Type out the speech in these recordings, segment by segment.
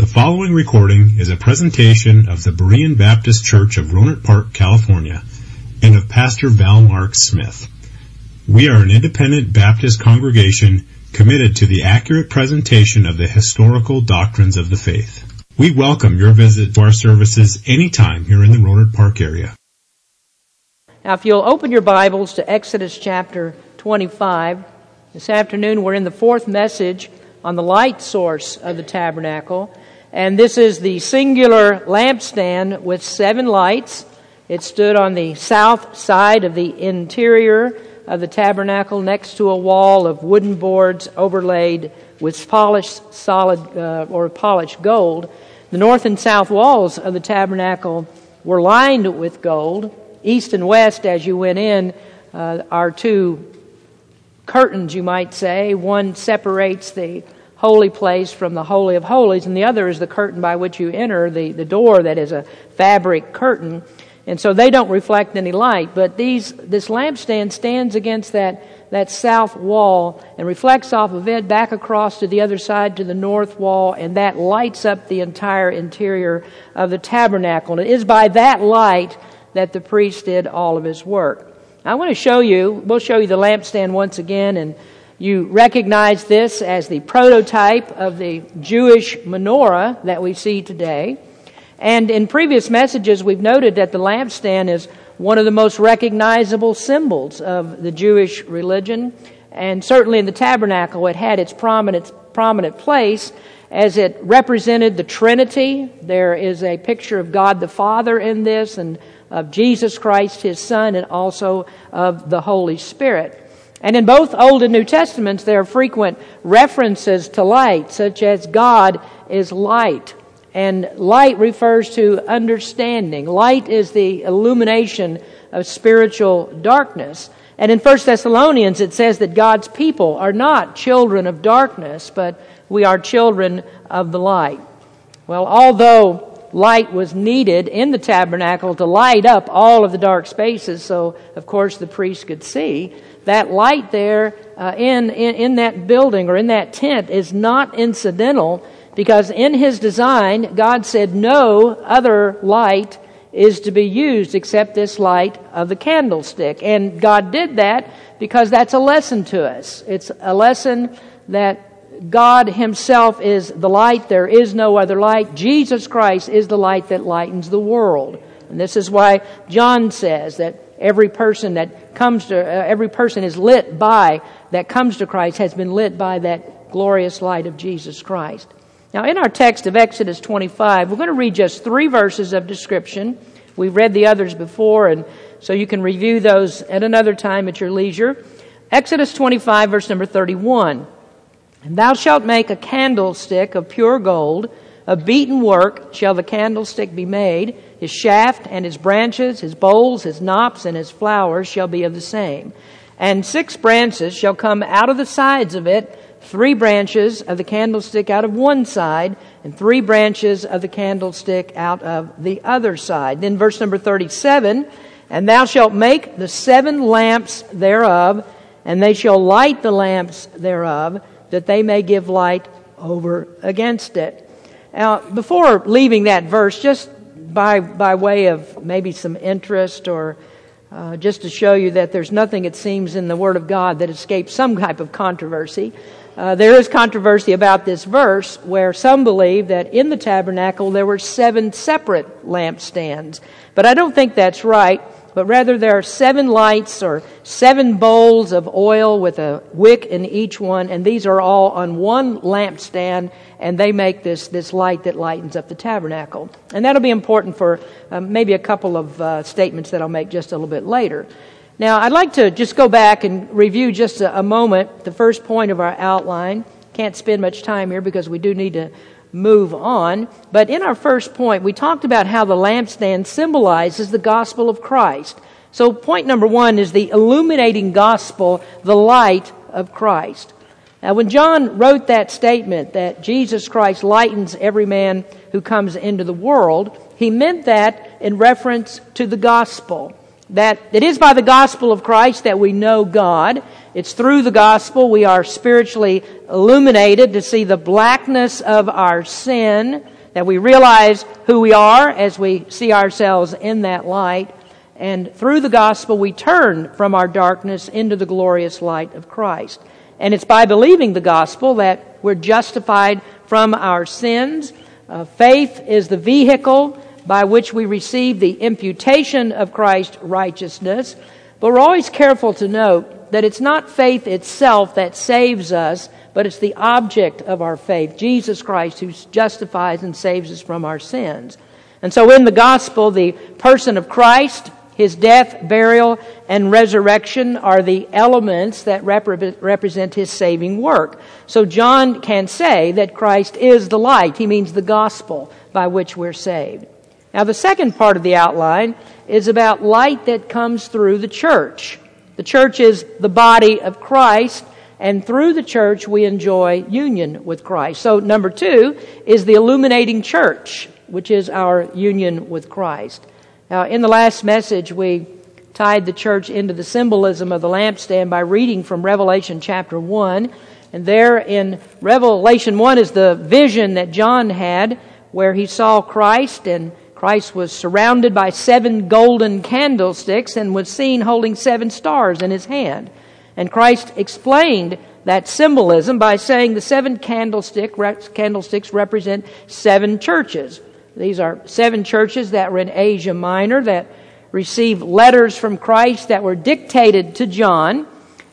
The following recording is a presentation of the Berean Baptist Church of Rohnert Park, California, and of Pastor Val Mark Smith. We are an independent Baptist congregation committed to the accurate presentation of the historical doctrines of the faith. We welcome your visit to our services anytime here in the Rohnert Park area. Now, if you'll open your Bibles to Exodus chapter 25, this afternoon we're in the fourth message on the light source of the tabernacle. And this is the singular lampstand with seven lights. It stood on the south side of the interior of the tabernacle next to a wall of wooden boards overlaid with polished solid uh, or polished gold. The north and south walls of the tabernacle were lined with gold. East and west, as you went in, uh, are two curtains, you might say. One separates the holy place from the Holy of Holies, and the other is the curtain by which you enter, the, the door that is a fabric curtain. And so they don't reflect any light, but these, this lampstand stands against that, that south wall and reflects off of it back across to the other side to the north wall, and that lights up the entire interior of the tabernacle. And it is by that light that the priest did all of his work. I want to show you, we'll show you the lampstand once again, and you recognize this as the prototype of the Jewish menorah that we see today. And in previous messages, we've noted that the lampstand is one of the most recognizable symbols of the Jewish religion. And certainly in the tabernacle, it had its prominent, prominent place as it represented the Trinity. There is a picture of God the Father in this, and of Jesus Christ, his Son, and also of the Holy Spirit. And in both Old and New Testaments, there are frequent references to light, such as God is light. And light refers to understanding. Light is the illumination of spiritual darkness. And in 1 Thessalonians, it says that God's people are not children of darkness, but we are children of the light. Well, although light was needed in the tabernacle to light up all of the dark spaces, so of course the priest could see, that light there uh, in, in, in that building or in that tent is not incidental because in his design, God said no other light is to be used except this light of the candlestick. And God did that because that's a lesson to us. It's a lesson that God Himself is the light. There is no other light. Jesus Christ is the light that lightens the world. And this is why John says that Every person that comes to, uh, every person is lit by, that comes to Christ has been lit by that glorious light of Jesus Christ. Now, in our text of Exodus 25, we're going to read just three verses of description. We've read the others before, and so you can review those at another time at your leisure. Exodus 25, verse number 31. And thou shalt make a candlestick of pure gold, of beaten work shall the candlestick be made his shaft and his branches, his bowls, his knops, and his flowers shall be of the same. And six branches shall come out of the sides of it, three branches of the candlestick out of one side, and three branches of the candlestick out of the other side. Then verse number 37, and thou shalt make the seven lamps thereof, and they shall light the lamps thereof, that they may give light over against it. Now, before leaving that verse, just by, by way of maybe some interest or uh, just to show you that there's nothing, it seems, in the Word of God that escapes some type of controversy. Uh, there is controversy about this verse where some believe that in the tabernacle there were seven separate lampstands. But I don't think that's right but rather there are seven lights or seven bowls of oil with a wick in each one, and these are all on one lampstand, and they make this, this light that lightens up the tabernacle. And that'll be important for um, maybe a couple of uh, statements that I'll make just a little bit later. Now, I'd like to just go back and review just a, a moment the first point of our outline. Can't spend much time here because we do need to move on. But in our first point, we talked about how the lampstand symbolizes the gospel of Christ. So, point number one is the illuminating gospel, the light of Christ. Now, when John wrote that statement that Jesus Christ lightens every man who comes into the world, he meant that in reference to the gospel. That it is by the gospel of Christ that we know God. It's through the gospel we are spiritually illuminated to see the blackness of our sin, that we realize who we are as we see ourselves in that light. And through the gospel we turn from our darkness into the glorious light of Christ. And it's by believing the gospel that we're justified from our sins. Uh, faith is the vehicle by which we receive the imputation of Christ's righteousness. But we're always careful to note that it's not faith itself that saves us, but it's the object of our faith, Jesus Christ, who justifies and saves us from our sins. And so in the gospel, the person of Christ, his death, burial, and resurrection are the elements that represent his saving work. So John can say that Christ is the light. He means the gospel by which we're saved. Now, the second part of the outline is about light that comes through the church. The church is the body of Christ, and through the church we enjoy union with Christ. So, number two is the illuminating church, which is our union with Christ. Now, in the last message, we tied the church into the symbolism of the lampstand by reading from Revelation chapter 1. And there in Revelation 1 is the vision that John had where he saw Christ and Christ was surrounded by seven golden candlesticks and was seen holding seven stars in his hand. And Christ explained that symbolism by saying the seven candlestick, candlesticks represent seven churches. These are seven churches that were in Asia Minor that received letters from Christ that were dictated to John.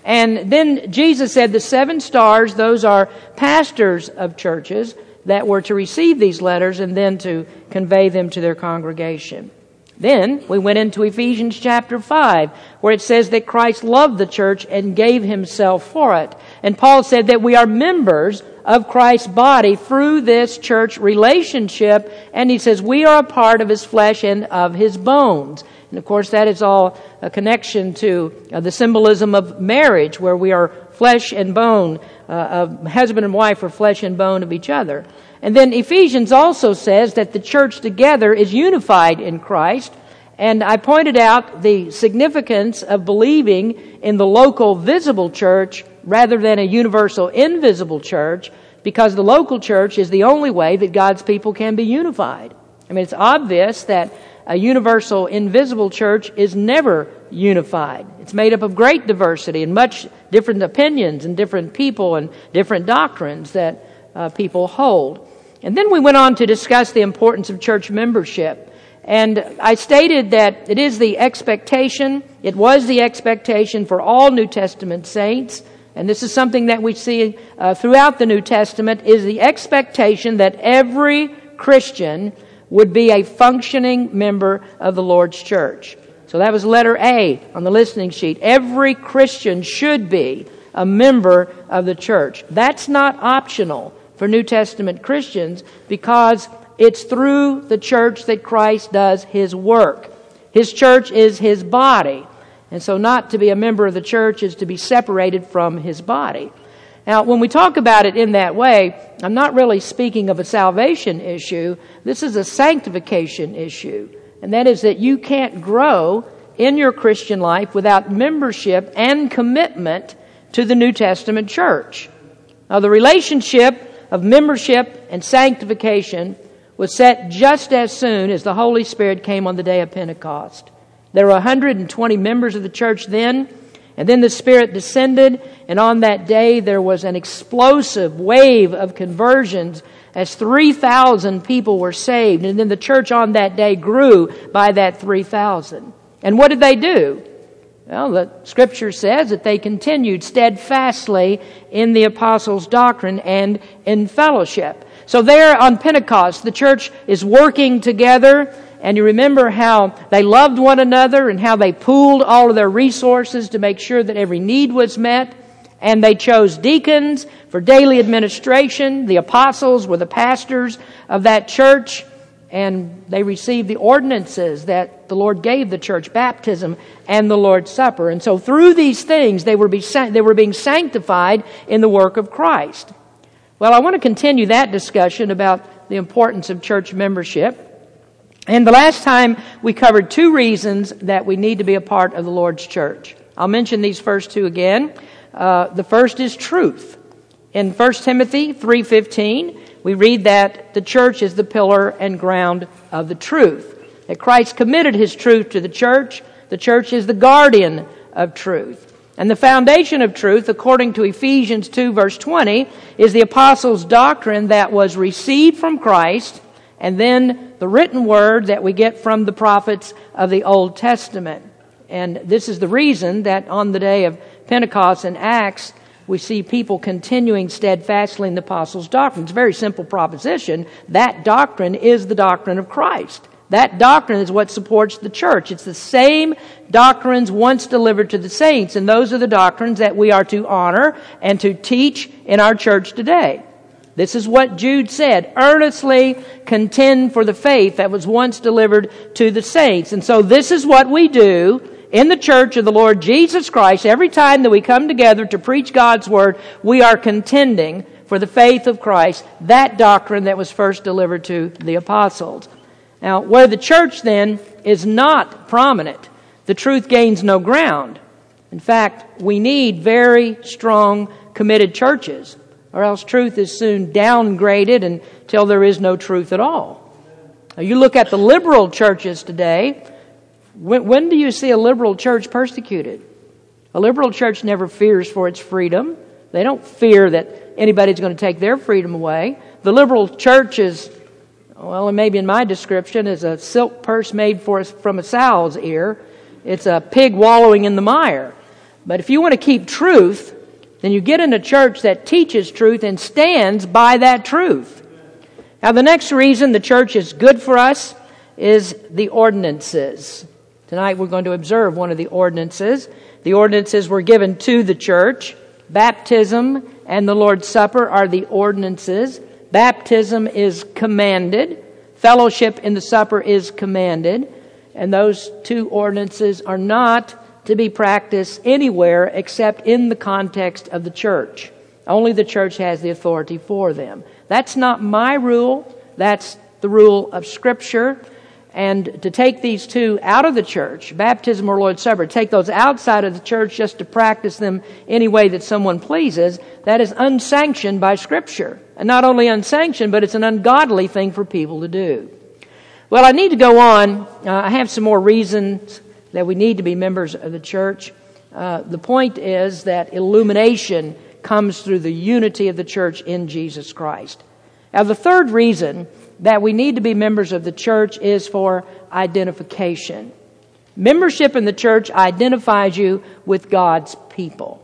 And then Jesus said the seven stars, those are pastors of churches that were to receive these letters and then to convey them to their congregation. Then we went into Ephesians chapter 5, where it says that Christ loved the church and gave himself for it. And Paul said that we are members of Christ's body through this church relationship. And he says we are a part of his flesh and of his bones. And of course, that is all a connection to uh, the symbolism of marriage, where we are flesh and bone, uh, husband and wife are flesh and bone of each other. And then Ephesians also says that the church together is unified in Christ. And I pointed out the significance of believing in the local visible church rather than a universal invisible church because the local church is the only way that God's people can be unified. I mean, it's obvious that a universal invisible church is never unified. It's made up of great diversity and much different opinions and different people and different doctrines that uh, people hold. And then we went on to discuss the importance of church membership. And I stated that it is the expectation, it was the expectation for all New Testament saints, and this is something that we see uh, throughout the New Testament, is the expectation that every Christian would be a functioning member of the Lord's church. So that was letter A on the listening sheet. Every Christian should be a member of the church. That's not optional for New Testament Christians because it's through the church that Christ does his work. His church is his body. And so not to be a member of the church is to be separated from his body. Now, when we talk about it in that way, I'm not really speaking of a salvation issue. This is a sanctification issue. And that is that you can't grow in your Christian life without membership and commitment to the New Testament church. Now, the relationship of membership and sanctification was set just as soon as the Holy Spirit came on the day of Pentecost. There were 120 members of the church then, and then the Spirit descended, and on that day there was an explosive wave of conversions as 3,000 people were saved. And then the church on that day grew by that 3,000. And what did they do? Well, the scripture says that they continued steadfastly in the apostles' doctrine and in fellowship. So there on Pentecost, the church is working together and you remember how they loved one another and how they pooled all of their resources to make sure that every need was met. And they chose deacons for daily administration. The apostles were the pastors of that church. And they received the ordinances that the Lord gave the church, baptism and the Lord's Supper. And so through these things, they were, be, they were being sanctified in the work of Christ. Well, I want to continue that discussion about the importance of church membership. And the last time we covered two reasons that we need to be a part of the Lord's church. I'll mention these first two again. Uh, the first is truth. In 1 Timothy 3:15, we read that the church is the pillar and ground of the truth. That Christ committed his truth to the church. The church is the guardian of truth. And the foundation of truth, according to Ephesians 2 verse 20, is the apostles' doctrine that was received from Christ and then the written word that we get from the prophets of the Old Testament. And this is the reason that on the day of Pentecost and Acts, we see people continuing steadfastly in the apostles' doctrine. It's a very simple proposition. That doctrine is the doctrine of Christ. That doctrine is what supports the church. It's the same doctrines once delivered to the saints, and those are the doctrines that we are to honor and to teach in our church today. This is what Jude said earnestly contend for the faith that was once delivered to the saints. And so, this is what we do in the church of the Lord Jesus Christ. Every time that we come together to preach God's word, we are contending for the faith of Christ, that doctrine that was first delivered to the apostles. Now, where the church then is not prominent, the truth gains no ground. In fact, we need very strong, committed churches or else truth is soon downgraded until there is no truth at all. Now, you look at the liberal churches today, when, when do you see a liberal church persecuted? A liberal church never fears for its freedom. They don't fear that anybody's going to take their freedom away. The liberal church is, well, and maybe in my description, is a silk purse made for from a sow's ear. It's a pig wallowing in the mire. But if you want to keep truth, then you get in a church that teaches truth and stands by that truth. Now, the next reason the church is good for us is the ordinances. Tonight we're going to observe one of the ordinances. The ordinances were given to the church. Baptism and the Lord's Supper are the ordinances. Baptism is commanded. Fellowship in the supper is commanded. And those two ordinances are not to be practiced anywhere except in the context of the church. Only the church has the authority for them. That's not my rule. That's the rule of Scripture. And to take these two out of the church, baptism or Lord's Supper, take those outside of the church just to practice them any way that someone pleases, that is unsanctioned by Scripture. And not only unsanctioned, but it's an ungodly thing for people to do. Well, I need to go on. Uh, I have some more reasons that we need to be members of the church. Uh, the point is that illumination comes through the unity of the church in Jesus Christ. Now, the third reason that we need to be members of the church is for identification. Membership in the church identifies you with God's people.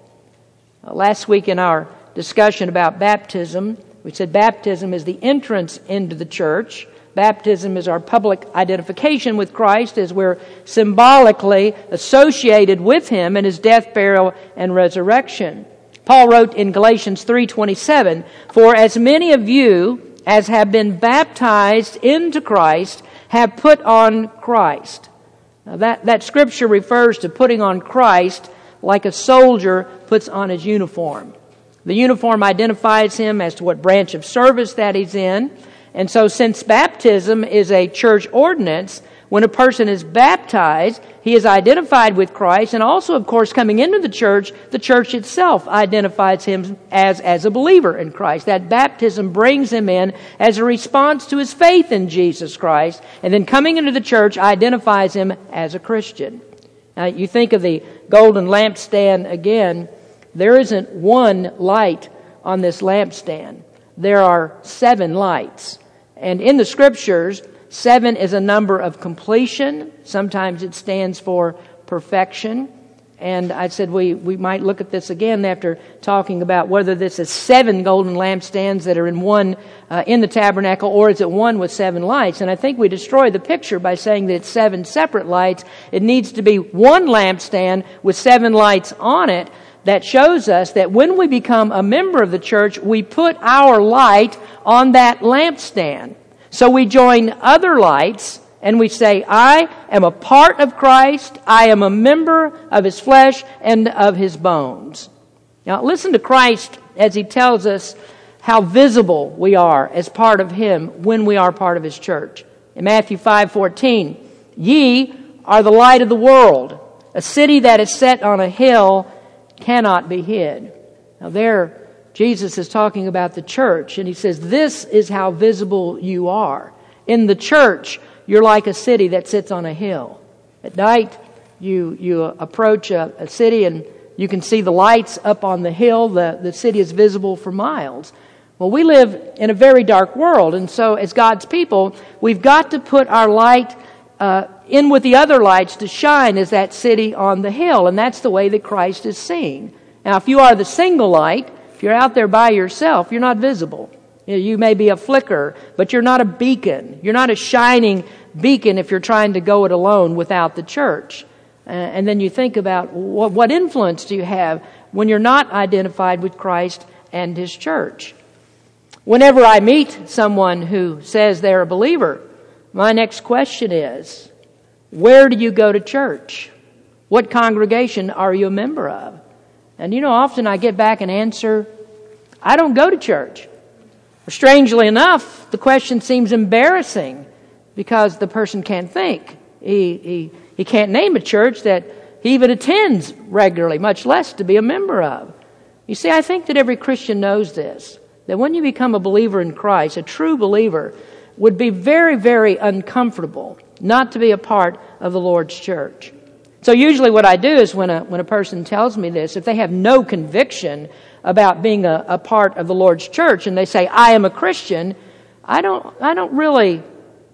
Uh, last week in our discussion about baptism, we said baptism is the entrance into the church. Baptism is our public identification with Christ as we're symbolically associated with Him in His death, burial, and resurrection. Paul wrote in Galatians 3:27, "For as many of you as have been baptized into Christ have put on Christ." Now that, that scripture refers to putting on Christ like a soldier puts on his uniform. The uniform identifies him as to what branch of service that he's in. And so, since baptism is a church ordinance, when a person is baptized, he is identified with Christ, and also, of course, coming into the church, the church itself identifies him as, as a believer in Christ. That baptism brings him in as a response to his faith in Jesus Christ, and then coming into the church identifies him as a Christian. Now, you think of the golden lampstand again, there isn't one light on this lampstand. There are seven lights. And in the scriptures, seven is a number of completion. Sometimes it stands for perfection. And I said we, we might look at this again after talking about whether this is seven golden lampstands that are in one uh, in the tabernacle or is it one with seven lights. And I think we destroy the picture by saying that it's seven separate lights. It needs to be one lampstand with seven lights on it that shows us that when we become a member of the church, we put our light on that lampstand. So we join other lights and we say, I am a part of Christ, I am a member of his flesh and of his bones. Now listen to Christ as he tells us how visible we are as part of him when we are part of his church. In Matthew 5:14, "Ye are the light of the world. A city that is set on a hill cannot be hid." Now there Jesus is talking about the church and he says this is how visible you are. In the church, you're like a city that sits on a hill. At night, you you approach a, a city and you can see the lights up on the hill. The, the city is visible for miles. Well, we live in a very dark world, and so as God's people, we've got to put our light uh, in with the other lights to shine as that city on the hill, and that's the way that Christ is seen. Now, if you are the single light, if you're out there by yourself, you're not visible. You, may be a flicker, but you're not a beacon. You're not a shining beacon if you're trying to go it alone without the church. Uh, and then you think about what influence do you have when you're not identified with Christ and His church. Whenever I meet someone who says they're a believer, my next question is, where do you go to church? What congregation are you a member of? And you know, often I get back an answer, I don't go to church. Strangely enough, the question seems embarrassing because the person can't think. He, he he can't name a church that he even attends regularly, much less to be a member of. You see, I think that every Christian knows this that when you become a believer in Christ, a true believer, would be very, very uncomfortable not to be a part of the Lord's church. So usually what I do is when a, when a person tells me this, if they have no conviction about being a, a part of the Lord's church and they say, I am a Christian, I don't, I don't really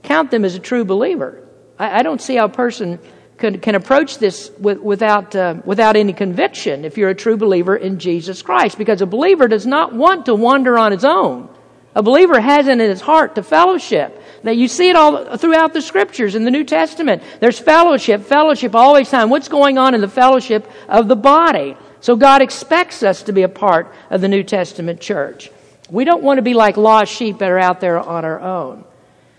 count them as a true believer. I, I don't see how a person can, can approach this with, without, uh, without any conviction if you're a true believer in Jesus Christ. Because a believer does not want to wander on his own. A believer has it in his heart to fellowship. That you see it all throughout the scriptures in the New Testament. There's fellowship, fellowship always time. What's going on in the fellowship of the body? So God expects us to be a part of the New Testament church. We don't want to be like lost sheep that are out there on our own.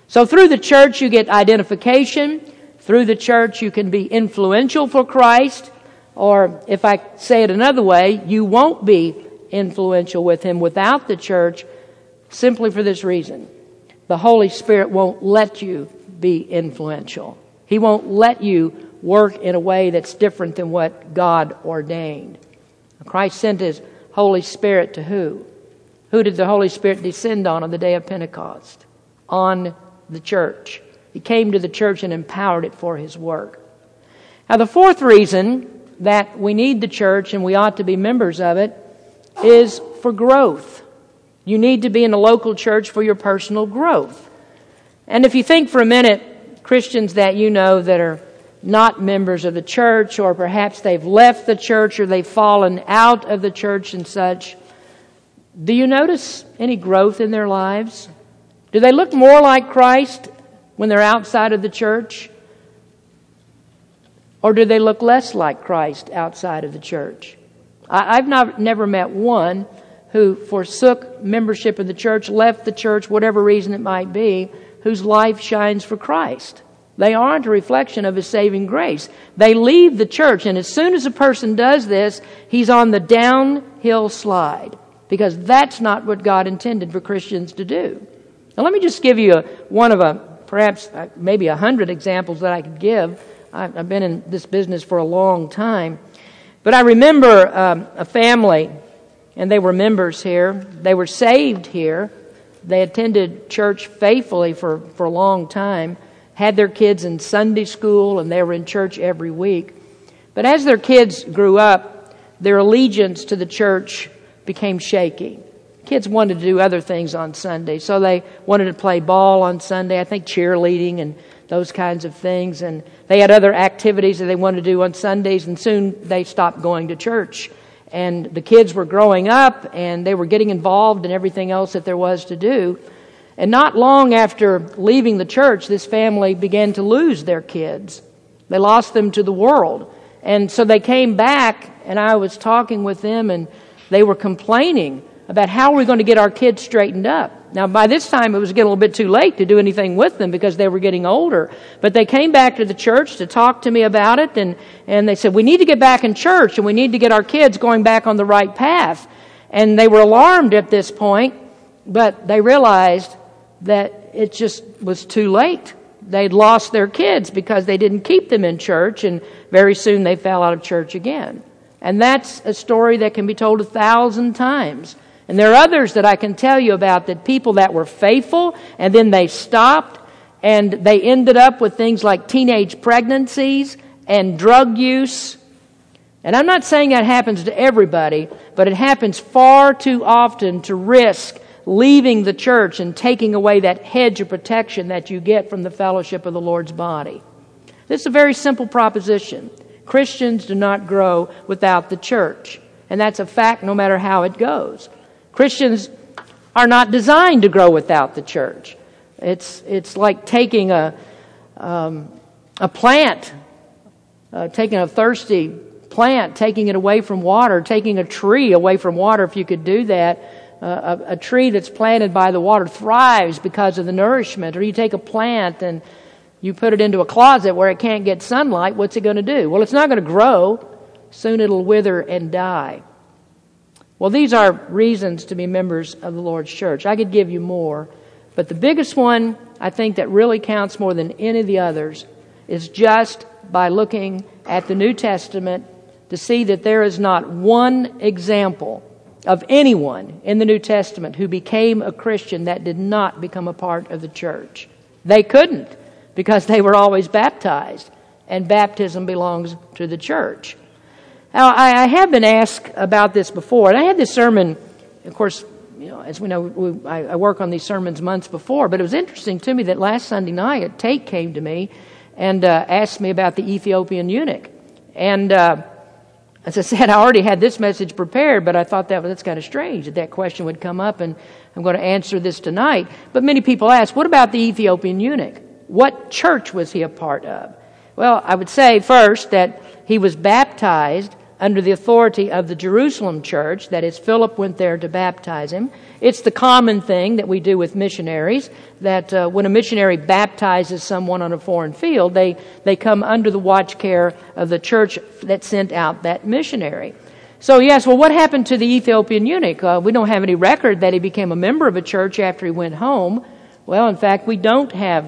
So through the church, you get identification. Through the church, you can be influential for Christ. Or if I say it another way, you won't be influential with Him without the church simply for this reason. The Holy Spirit won't let you be influential. He won't let you work in a way that's different than what God ordained. Christ sent His Holy Spirit to who? Who did the Holy Spirit descend on on the day of Pentecost? On the church. He came to the church and empowered it for his work. Now, the fourth reason that we need the church and we ought to be members of it is for growth. You need to be in a local church for your personal growth. And if you think for a minute, Christians that you know that are not members of the church, or perhaps they've left the church or they've fallen out of the church and such, do you notice any growth in their lives? Do they look more like Christ when they're outside of the church? Or do they look less like Christ outside of the church? I, have not, never met one who forsook membership in the church, left the church, whatever reason it might be, whose life shines for Christ. They aren't a reflection of His saving grace. They leave the church, and as soon as a person does this, he's on the downhill slide because that's not what God intended for Christians to do. Now, let me just give you a, one of a perhaps uh, maybe a hundred examples that I could give. I've, been in this business for a long time. But I remember um, a family, and they were members here. They were saved here. They attended church faithfully for, for a long time, had their kids in Sunday school, and they were in church every week. But as their kids grew up, their allegiance to the church became shaky kids wanted to do other things on Sunday. So they wanted to play ball on Sunday, I think cheerleading and those kinds of things. And they had other activities that they wanted to do on Sundays, and soon they stopped going to church. And the kids were growing up and they were getting involved in everything else that there was to do. And not long after leaving the church, this family began to lose their kids. They lost them to the world. And so they came back, and I was talking with them, and they were complaining about how are we're going to get our kids straightened up. Now, by this time, it was getting a little bit too late to do anything with them because they were getting older. But they came back to the church to talk to me about it, and, and they said, We need to get back in church, and we need to get our kids going back on the right path. And they were alarmed at this point, but they realized that it just was too late. they'd lost their kids because they didn't keep them in church, and very soon they fell out of church again. And that's a story that can be told a thousand times. And there are others that I can tell you about that people that were faithful and then they stopped and they ended up with things like teenage pregnancies and drug use. And I'm not saying that happens to everybody, but it happens far too often to risk leaving the church and taking away that hedge of protection that you get from the fellowship of the Lord's body. This is a very simple proposition. Christians do not grow without the church. And that's a fact no matter how it goes. Christians are not designed to grow without the church. It's, it's like taking a, um, a plant, uh, taking a thirsty plant, taking it away from water, taking a tree away from water, if you could do that. Uh, a, a tree that's planted by the water thrives because of the nourishment. Or you take a plant and you put it into a closet where it can't get sunlight, what's it going to do? Well, it's not going to grow. Soon it'll wither and die. Well, these are reasons to be members of the Lord's church. I could give you more, but the biggest one I think that really counts more than any of the others is just by looking at the New Testament to see that there is not one example of anyone in the New Testament who became a Christian that did not become a part of the church. They couldn't because they were always baptized, and baptism belongs to the church. Now, I, have been asked about this before, and I had this sermon, of course, you know, as we know, we, I, I, work on these sermons months before, but it was interesting to me that last Sunday night, Tate came to me and uh, asked me about the Ethiopian eunuch. And uh, as I said, I already had this message prepared, but I thought that was, that's kind of strange that that question would come up, and I'm going to answer this tonight. But many people ask, what about the Ethiopian eunuch? What church was he a part of? Well, I would say first that he was baptized under the authority of the Jerusalem church. That is, Philip went there to baptize him. It's the common thing that we do with missionaries that uh, when a missionary baptizes someone on a foreign field, they, they come under the watch care of the church that sent out that missionary. So, yes, well, what happened to the Ethiopian eunuch? Uh, we don't have any record that he became a member of a church after he went home. Well, in fact, we don't have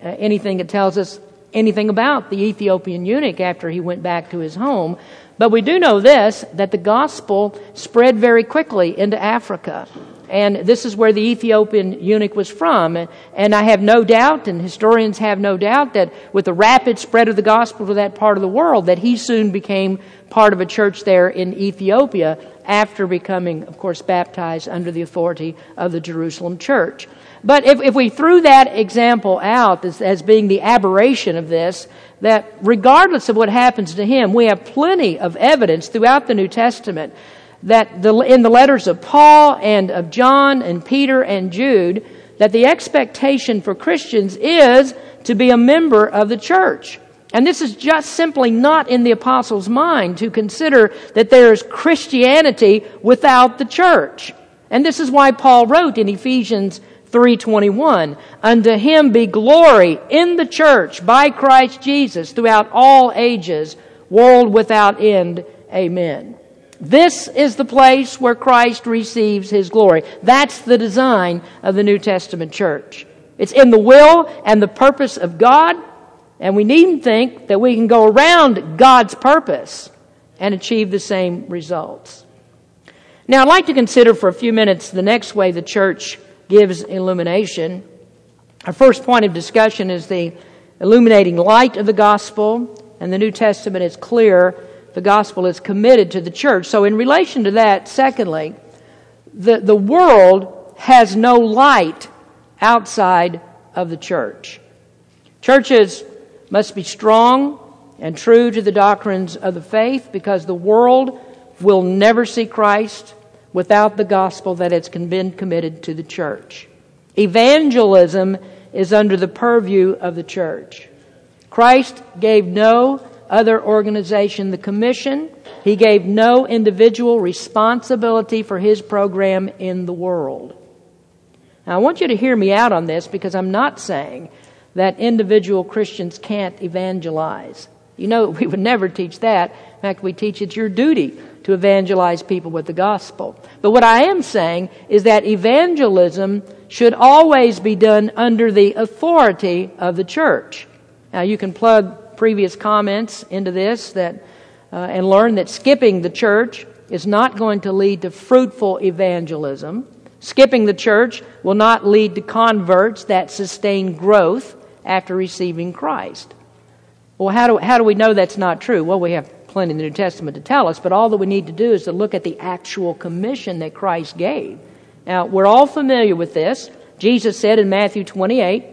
uh, anything that tells us anything about the Ethiopian eunuch after he went back to his home. But we do know this that the gospel spread very quickly into Africa. And this is where the Ethiopian eunuch was from. And I have no doubt, and historians have no doubt, that with the rapid spread of the gospel to that part of the world, that he soon became part of a church there in Ethiopia after becoming, of course, baptized under the authority of the Jerusalem church. But if, if we threw that example out as, as being the aberration of this, that regardless of what happens to him, we have plenty of evidence throughout the New Testament that the, in the letters of Paul and of John and Peter and Jude, that the expectation for Christians is to be a member of the church. And this is just simply not in the apostles' mind to consider that there is Christianity without the church. And this is why Paul wrote in Ephesians 3:21 unto him be glory in the church by Christ Jesus throughout all ages world without end. Amen. This is the place where Christ receives his glory. That's the design of the New Testament church. It's in the will and the purpose of God and we needn't think that we can go around God's purpose and achieve the same results. Now I'd like to consider for a few minutes the next way the church gives illumination. Our first point of discussion is the illuminating light of the gospel, and the New Testament is clear the gospel is committed to the church. So, in relation to that, secondly, the, the world has no light outside of the church. Churches must be strong and true to the doctrines of the faith because the world will never see Christ without the gospel that has been committed to the church. Evangelism is under the purview of the church. Christ gave no other organization the commission. He gave no individual responsibility for his program in the world. Now, I want you to hear me out on this because I'm not saying that individual Christians can't evangelize. You know, we would never teach that. In fact, we teach it's your duty to evangelize people with the gospel. But what I am saying is that evangelism should always be done under the authority of the church. Now, you can plug previous comments into this that, uh, and learn that skipping the church is not going to lead to fruitful evangelism. Skipping the church will not lead to converts that sustain growth after receiving Christ. Well, how do, how do we know that's not true? Well, we have plenty in the New Testament to tell us, but all that we need to do is to look at the actual commission that Christ gave. Now, we're all familiar with this. Jesus said in Matthew 28,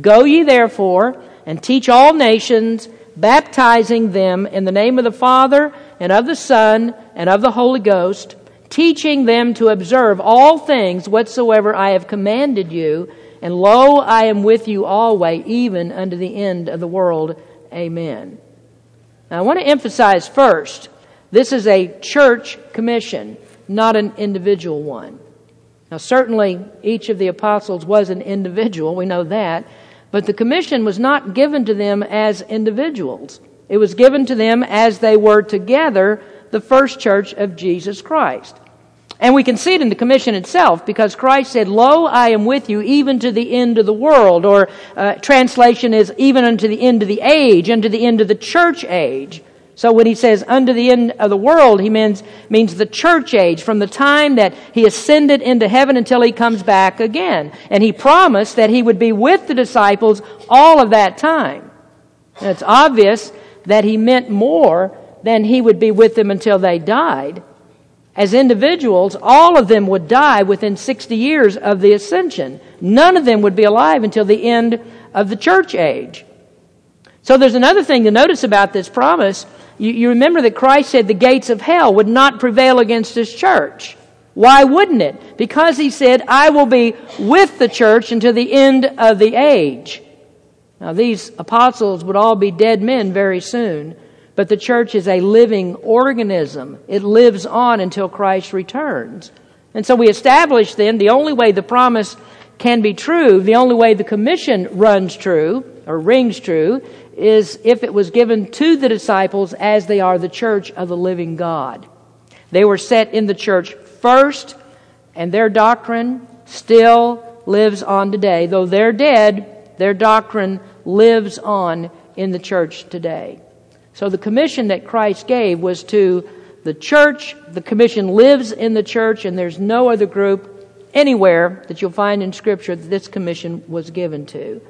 Go ye therefore and teach all nations, baptizing them in the name of the Father and of the Son and of the Holy Ghost, teaching them to observe all things whatsoever I have commanded you. And lo, I am with you always, even unto the end of the world. Amen. Now, I want to emphasize first this is a church commission, not an individual one. Now, certainly, each of the apostles was an individual, we know that, but the commission was not given to them as individuals. It was given to them as they were together, the first church of Jesus Christ. And we can see it in the commission itself because Christ said, Lo, I am with you even to the end of the world. Or uh, translation is even unto the end of the age, unto the end of the church age. So when he says unto the end of the world, he means, means the church age, from the time that he ascended into heaven until he comes back again. And he promised that he would be with the disciples all of that time. And it's obvious that he meant more than he would be with them until they died as individuals, all of them would die within 60 years of the ascension. None of them would be alive until the end of the church age. So there's another thing to notice about this promise. You, you, remember that Christ said the gates of hell would not prevail against his church. Why wouldn't it? Because he said, I will be with the church until the end of the age. Now, these apostles would all be dead men very soon. But the church is a living organism. It lives on until Christ returns. And so we establish then the only way the promise can be true, the only way the commission runs true or rings true is if it was given to the disciples as they are the church of the living God. They were set in the church first, and their doctrine still lives on today. Though they're dead, their doctrine lives on in the church today. So the commission that Christ gave was to the church. The commission lives in the church, and there's no other group anywhere that you'll find in Scripture that this commission was given to.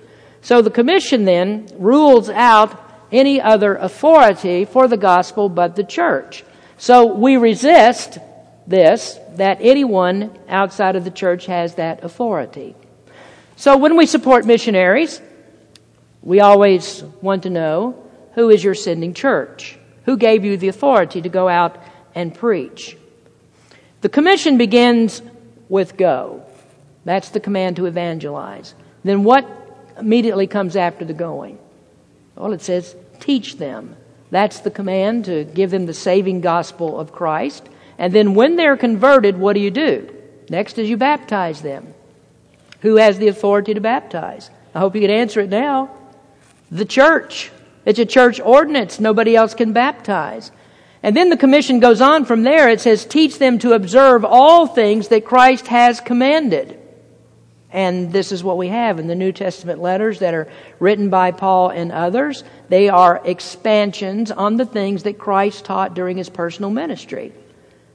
So the commission then rules out any other authority for the gospel but the church. So we resist this, that anyone outside of the church has that authority. So when we support missionaries, we always want to know who is your sending church? Who gave you the authority to go out and preach? The commission begins with go. That's the command to evangelize. Then what immediately comes after the going? Well, it says teach them. That's the command to give them the saving gospel of Christ. And then when they're converted, what do you do? Next is you baptize them. Who has the authority to baptize? I hope you can answer it now. The church. It's a church ordinance. Nobody else can baptize. And then the commission goes on from there. It says, teach them to observe all things that Christ has commanded. And this is what we have in the New Testament letters that are written by Paul and others. They are expansions on the things that Christ taught during his personal ministry.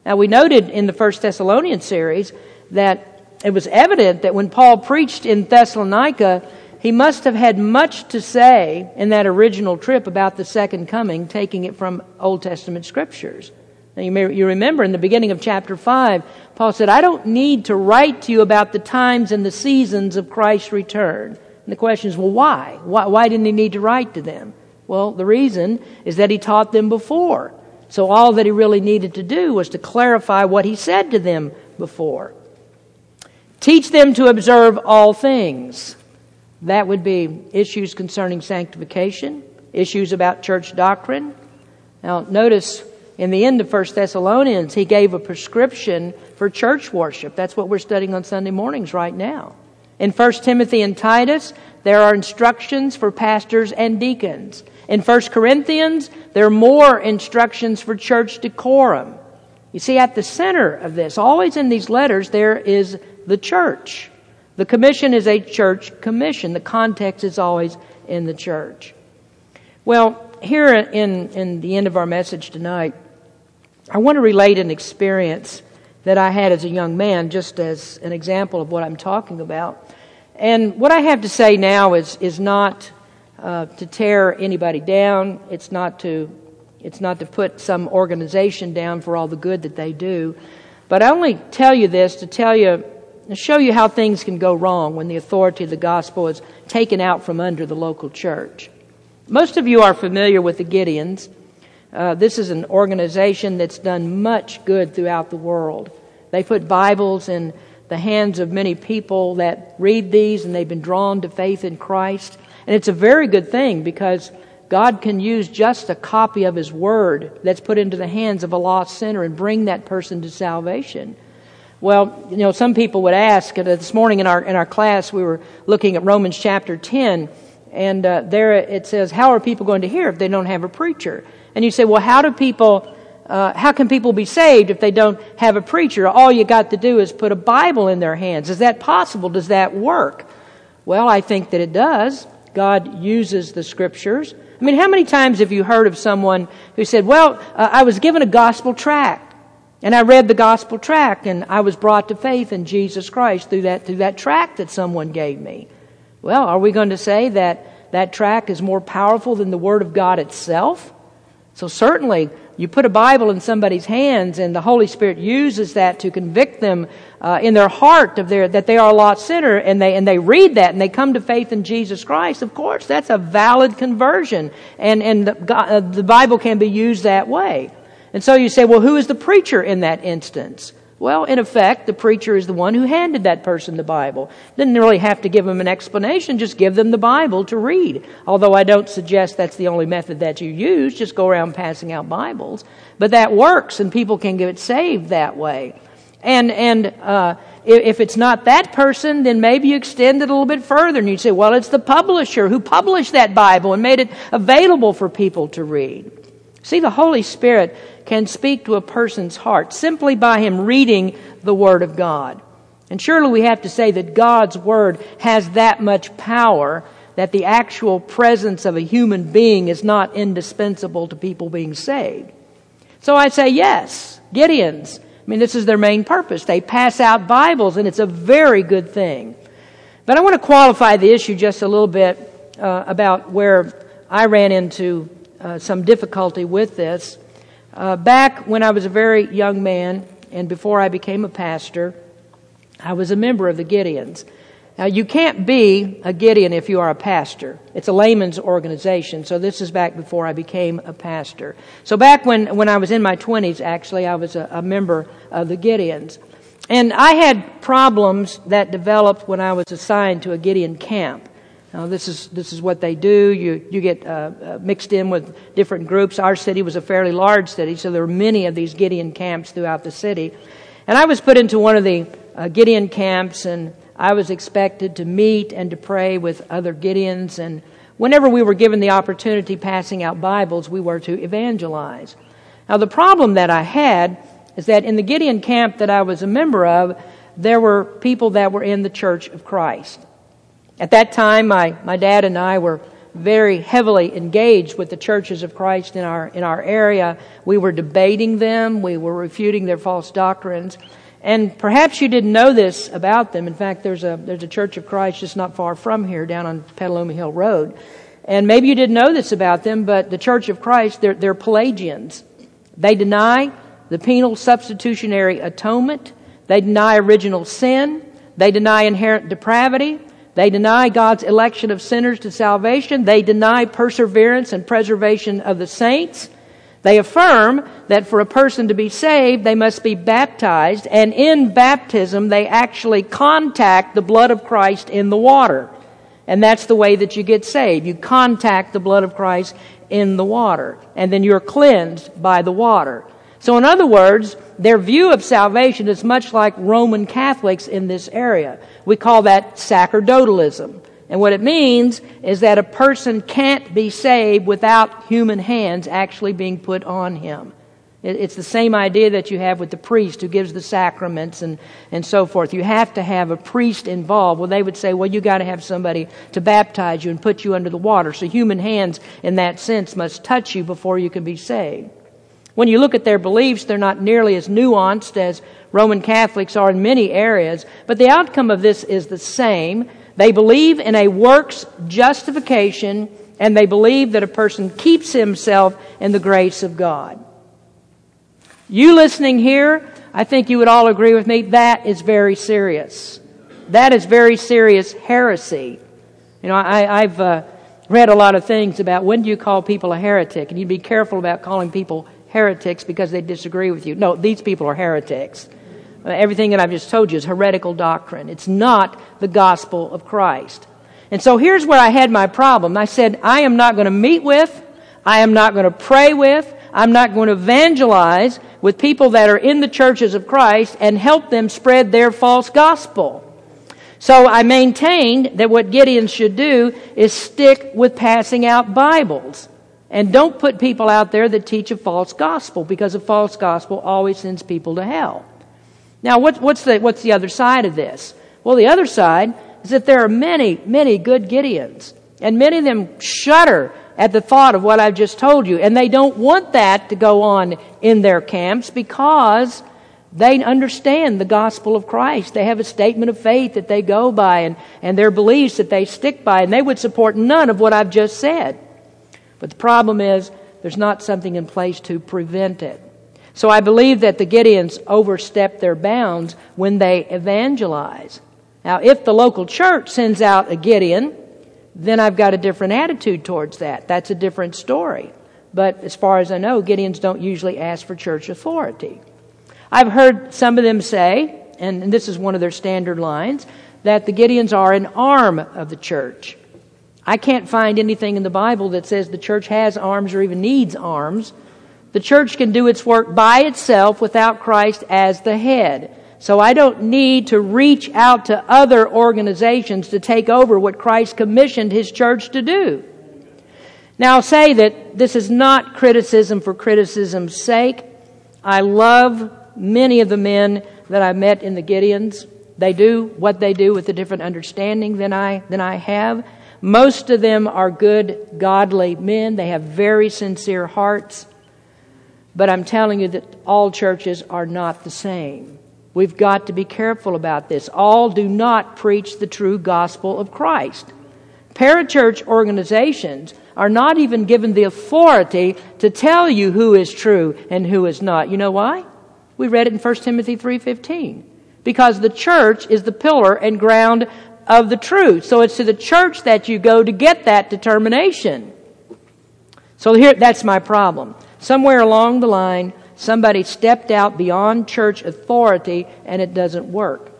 Now, we noted in the First Thessalonian series that it was evident that when Paul preached in Thessalonica, he must have had much to say in that original trip about the second coming, taking it from Old Testament scriptures. Now, you, may, you remember in the beginning of chapter 5, Paul said, I don't need to write to you about the times and the seasons of Christ's return. And the question is, well, why? why? Why didn't he need to write to them? Well, the reason is that he taught them before. So all that he really needed to do was to clarify what he said to them before. Teach them to observe all things. That would be issues concerning sanctification, issues about church doctrine. Now, notice in the end of 1 Thessalonians, he gave a prescription for church worship. That's what we're studying on Sunday mornings right now. In 1 Timothy and Titus, there are instructions for pastors and deacons. In 1 Corinthians, there are more instructions for church decorum. You see, at the center of this, always in these letters, there is the church. The commission is a church commission. The context is always in the church. Well, here in, in the end of our message tonight, I want to relate an experience that I had as a young man, just as an example of what I'm talking about. And what I have to say now is, is not uh, to tear anybody down. It's not to, it's not to put some organization down for all the good that they do. But I only tell you this to tell you, to show you how things can go wrong when the authority of the gospel is taken out from under the local church. Most of you are familiar with the Gideons. Uh, this is an organization that's done much good throughout the world. They put Bibles in the hands of many people that read these and they've been drawn to faith in Christ. And it's a very good thing because God can use just a copy of His Word that's put into the hands of a lost sinner and bring that person to salvation. Well, you know, some people would ask, uh, this morning in our, in our class, we were looking at Romans chapter 10, and uh, there it says, How are people going to hear if they don't have a preacher? And you say, well, how do people, uh, how can people be saved if they don't have a preacher? All you got to do is put a Bible in their hands. Is that possible? Does that work? Well, I think that it does. God uses the scriptures. I mean, how many times have you heard of someone who said, well, uh, I was given a gospel tract and I read the gospel tract and I was brought to faith in Jesus Christ through that, through that tract that someone gave me. Well, are we going to say that that tract is more powerful than the Word of God itself? So certainly, you put a Bible in somebody's hands, and the Holy Spirit uses that to convict them uh, in their heart of their that they are a lost sinner, and they and they read that and they come to faith in Jesus Christ. Of course, that's a valid conversion, and and the, God, uh, the Bible can be used that way. And so you say, well, who is the preacher in that instance? Well, in effect, the preacher is the one who handed that person the Bible. Didn't really have to give them an explanation, just give them the Bible to read. Although I don't suggest that's the only method that you use, just go around passing out Bibles. But that works, and people can get saved that way. And, and, uh, if it's not that person, then maybe you extend it a little bit further and you say, well, it's the publisher who published that Bible and made it available for people to read. See, the Holy Spirit can speak to a person's heart simply by him reading the Word of God. And surely we have to say that God's Word has that much power that the actual presence of a human being is not indispensable to people being saved. So I say yes, Gideons. I mean, this is their main purpose. They pass out Bibles, and it's a very good thing. But I want to qualify the issue just a little bit uh, about where I ran into uh, some difficulty with this. Uh, back when I was a very young man and before I became a pastor, I was a member of the Gideons. Now, you can't be a Gideon if you are a pastor. It's a layman's organization, so this is back before I became a pastor. So, back when, when I was in my 20s, actually, I was a, a member of the Gideons. And I had problems that developed when I was assigned to a Gideon camp. Now, this is, this is what they do. You, you get uh, uh, mixed in with different groups. Our city was a fairly large city, so there were many of these Gideon camps throughout the city. And I was put into one of the uh, Gideon camps, and I was expected to meet and to pray with other Gideons. And whenever we were given the opportunity passing out Bibles, we were to evangelize. Now, the problem that I had is that in the Gideon camp that I was a member of, there were people that were in the Church of Christ. At that time, my, my dad and I were very heavily engaged with the churches of Christ in our, in our area. We were debating them, we were refuting their false doctrines. And perhaps you didn't know this about them. In fact, there's a, there's a Church of Christ just not far from here down on Petaluma Hill Road. And maybe you didn't know this about them, but the Church of Christ, they're, they're Pelagians. They deny the penal substitutionary atonement. They deny original sin. They deny inherent depravity. They deny God's election of sinners to salvation. They deny perseverance and preservation of the saints. They affirm that for a person to be saved, they must be baptized, and in baptism, they actually contact the blood of Christ in the water. And that's the way that you get saved. You contact the blood of Christ in the water, and then you're cleansed by the water. So, in other words, their view of salvation is much like Roman Catholics in this area. We call that sacerdotalism. And what it means is that a person can't be saved without human hands actually being put on him. It's the same idea that you have with the priest who gives the sacraments and, and so forth. You have to have a priest involved. Well, they would say, well, you got to have somebody to baptize you and put you under the water. So human hands, in that sense, must touch you before you can be saved. When you look at their beliefs, they're not nearly as nuanced as Roman Catholics are in many areas, but the outcome of this is the same. They believe in a works justification, and they believe that a person keeps himself in the grace of God. You listening here, I think you would all agree with me, that is very serious. That is very serious heresy. You know, I, have uh, read a lot of things about when do you call people a heretic, and you'd be careful about calling people heretics because they disagree with you. No, these people are heretics. Uh, everything that I've just told you is heretical doctrine. It's not the gospel of Christ. And so here's where I had my problem. I said, I am not going to meet with, I am not going to pray with, I'm not going to evangelize with people that are in the churches of Christ and help them spread their false gospel. So I maintained that what Gideon should do is stick with passing out Bibles. And don't put people out there that teach a false gospel because a false gospel always sends people to hell. Now, what, what's, the, what's the other side of this? Well, the other side is that there are many, many good Gideons. And many of them shudder at the thought of what I've just told you. And they don't want that to go on in their camps because they understand the gospel of Christ. They have a statement of faith that they go by and, and their beliefs that they stick by, and they would support none of what I've just said. But the problem is there's not something in place to prevent it. So I believe that the Gideons overstep their bounds when they evangelize. Now, if the local church sends out a Gideon, then I've got a different attitude towards that. That's a different story. But as far as I know, Gideons don't usually ask for church authority. I've heard some of them say, and this is one of their standard lines, that the Gideons are an arm of the church. I can't find anything in the Bible that says the church has arms or even needs arms. The church can do its work by itself without Christ as the head. So I don't need to reach out to other organizations to take over what Christ commissioned His church to do. Now I'll say that this is not criticism for criticism's sake. I love many of the men that I met in the Gideons. They do what they do with a different understanding than I, than I have. Most of them are good, godly men. They have very sincere hearts. But I'm telling you that all churches are not the same. We've got to be careful about this. All do not preach the true gospel of Christ. Parachurch organizations are not even given the authority to tell you who is true and who is not. You know why? We read it in 1 Timothy 3:15. Because the church is the pillar and ground of the truth. So it's to the church that you go to get that determination. So here that's my problem. Somewhere along the line Somebody stepped out beyond church authority and it doesn't work.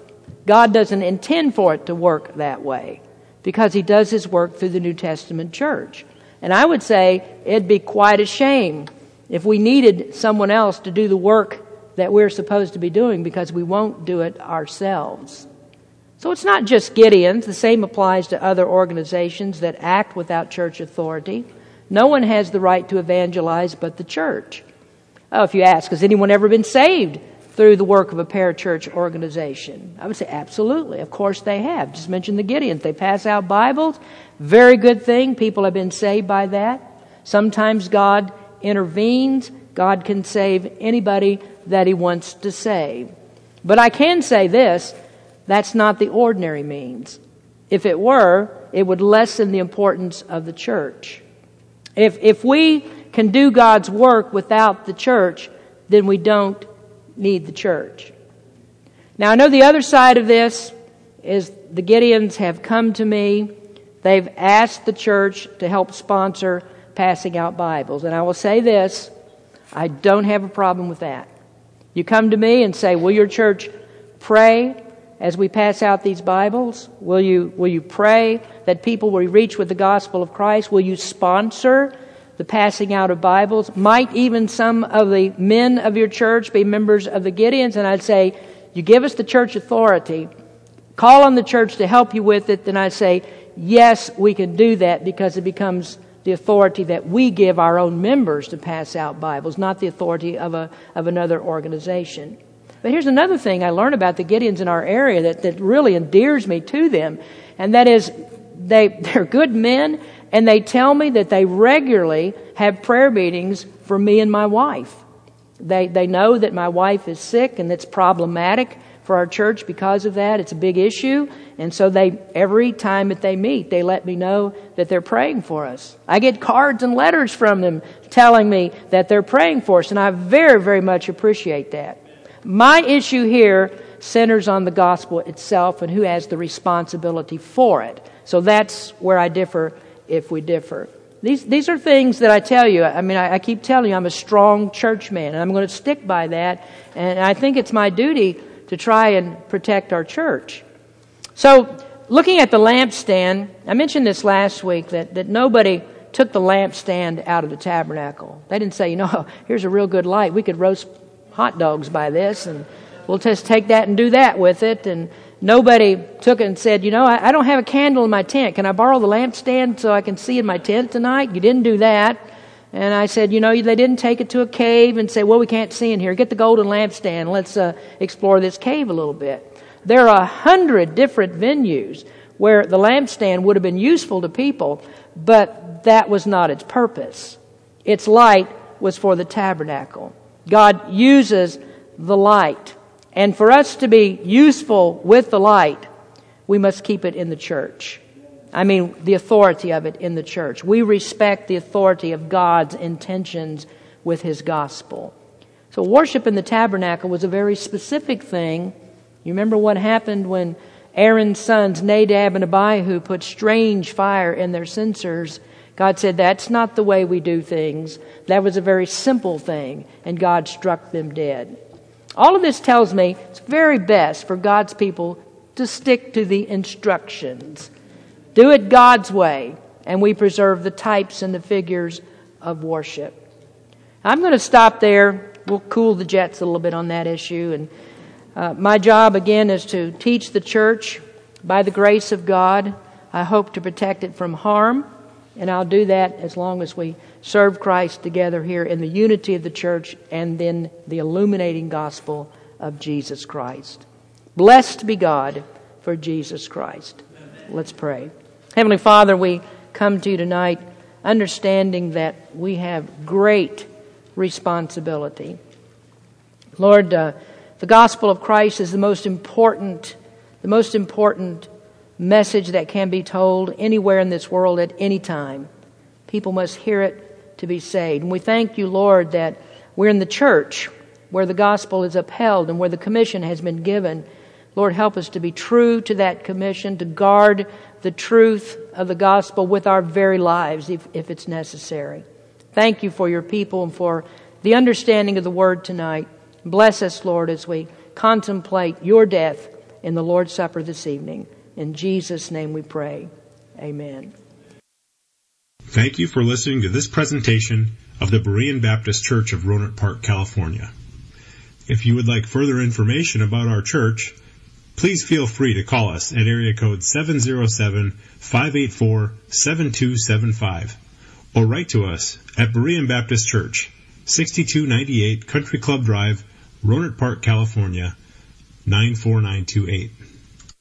God doesn't intend for it to work that way because He does His work through the New Testament church. And I would say it'd be quite a shame if we needed someone else to do the work that we're supposed to be doing because we won't do it ourselves. So it's not just Gideons. The same applies to other organizations that act without church authority. No one has the right to evangelize but the church. Oh, if you ask, has anyone ever been saved through the work of a parachurch organization? I would say absolutely. Of course they have. Just mention the Gideons. They pass out Bibles. Very good thing. People have been saved by that. Sometimes God intervenes. God can save anybody that He wants to save. But I can say this that's not the ordinary means. If it were, it would lessen the importance of the church. If, if we can do God's work without the church, then we don't need the church. Now, I know the other side of this is the Gideons have come to me. They've asked the church to help sponsor passing out Bibles. And I will say this I don't have a problem with that. You come to me and say, Will your church pray as we pass out these Bibles? Will you, will you pray that people will reach with the gospel of Christ? Will you sponsor the passing out of Bibles. Might even some of the men of your church be members of the Gideons? And I'd say, you give us the church authority, call on the church to help you with it, then I'd say, yes, we can do that because it becomes the authority that we give our own members to pass out Bibles, not the authority of, a, of another organization. But here's another thing I learned about the Gideons in our area that, that really endears me to them, and that is they, they're good men, and they tell me that they regularly have prayer meetings for me and my wife. They, they know that my wife is sick and it's problematic for our church because of that. It's a big issue. And so they, every time that they meet, they let me know that they're praying for us. I get cards and letters from them telling me that they're praying for us, and I very, very much appreciate that. My issue here centers on the gospel itself and who has the responsibility for it. So that's where I differ if we differ. These, these are things that I tell you. I mean, I, I keep telling you I'm a strong church man, and I'm going to stick by that. And I think it's my duty to try and protect our church. So, looking at the lampstand, I mentioned this last week that, that nobody took the lampstand out of the tabernacle. They didn't say, you know, here's a real good light. We could roast hot dogs by this, and we'll just take that and do that with it. And nobody took it and said, you know, I, I don't have a candle in my tent. Can I borrow the lampstand so I can see in my tent tonight? You didn't do that. And I said, you know, they didn't take it to a cave and say, well, we can't see in here. Get the golden lampstand. Let's uh, explore this cave a little bit. There are a hundred different venues where the lampstand would have been useful to people, but that was not its purpose. Its light was for the tabernacle. God uses the light. And for us to be useful with the light, we must keep it in the church. I mean, the authority of it in the church. We respect the authority of God's intentions with His gospel. So, worship in the tabernacle was a very specific thing. You remember what happened when Aaron's sons, Nadab and Abihu, put strange fire in their censers God said, That's not the way we do things. That was a very simple thing, and God struck them dead. All of this tells me it's very best for God's people to stick to the instructions. Do it God's way, and we preserve the types and the figures of worship. I'm going to stop there. We'll cool the jets a little bit on that issue. And uh, my job, again, is to teach the church by the grace of God. I hope to protect it from harm. And I'll do that as long as we serve Christ together here in the unity of the church and then the illuminating gospel of Jesus Christ. Blessed be God for Jesus Christ. Let's pray. Heavenly Father, we come to you tonight understanding that we have great responsibility. Lord, uh, the gospel of Christ is the most important, the most important message that can be told anywhere in this world at any time. People must hear it to be saved. And we thank you, Lord, that we're in the church where the gospel is upheld and where the commission has been given. Lord, help us to be true to that commission, to guard the truth of the gospel with our very lives if, if it's necessary. Thank you for your people and for the understanding of the word tonight. Bless us, Lord, as we contemplate your death in the Lord's Supper this evening. In Jesus' name we pray. Amen. Thank you for listening to this presentation of the Berean Baptist Church of Rohnert Park, California. If you would like further information about our church, please feel free to call us at area code 707-584-7275 or write to us at Berean Baptist Church, 6298 Country Club Drive, Rohnert Park, California, 94928.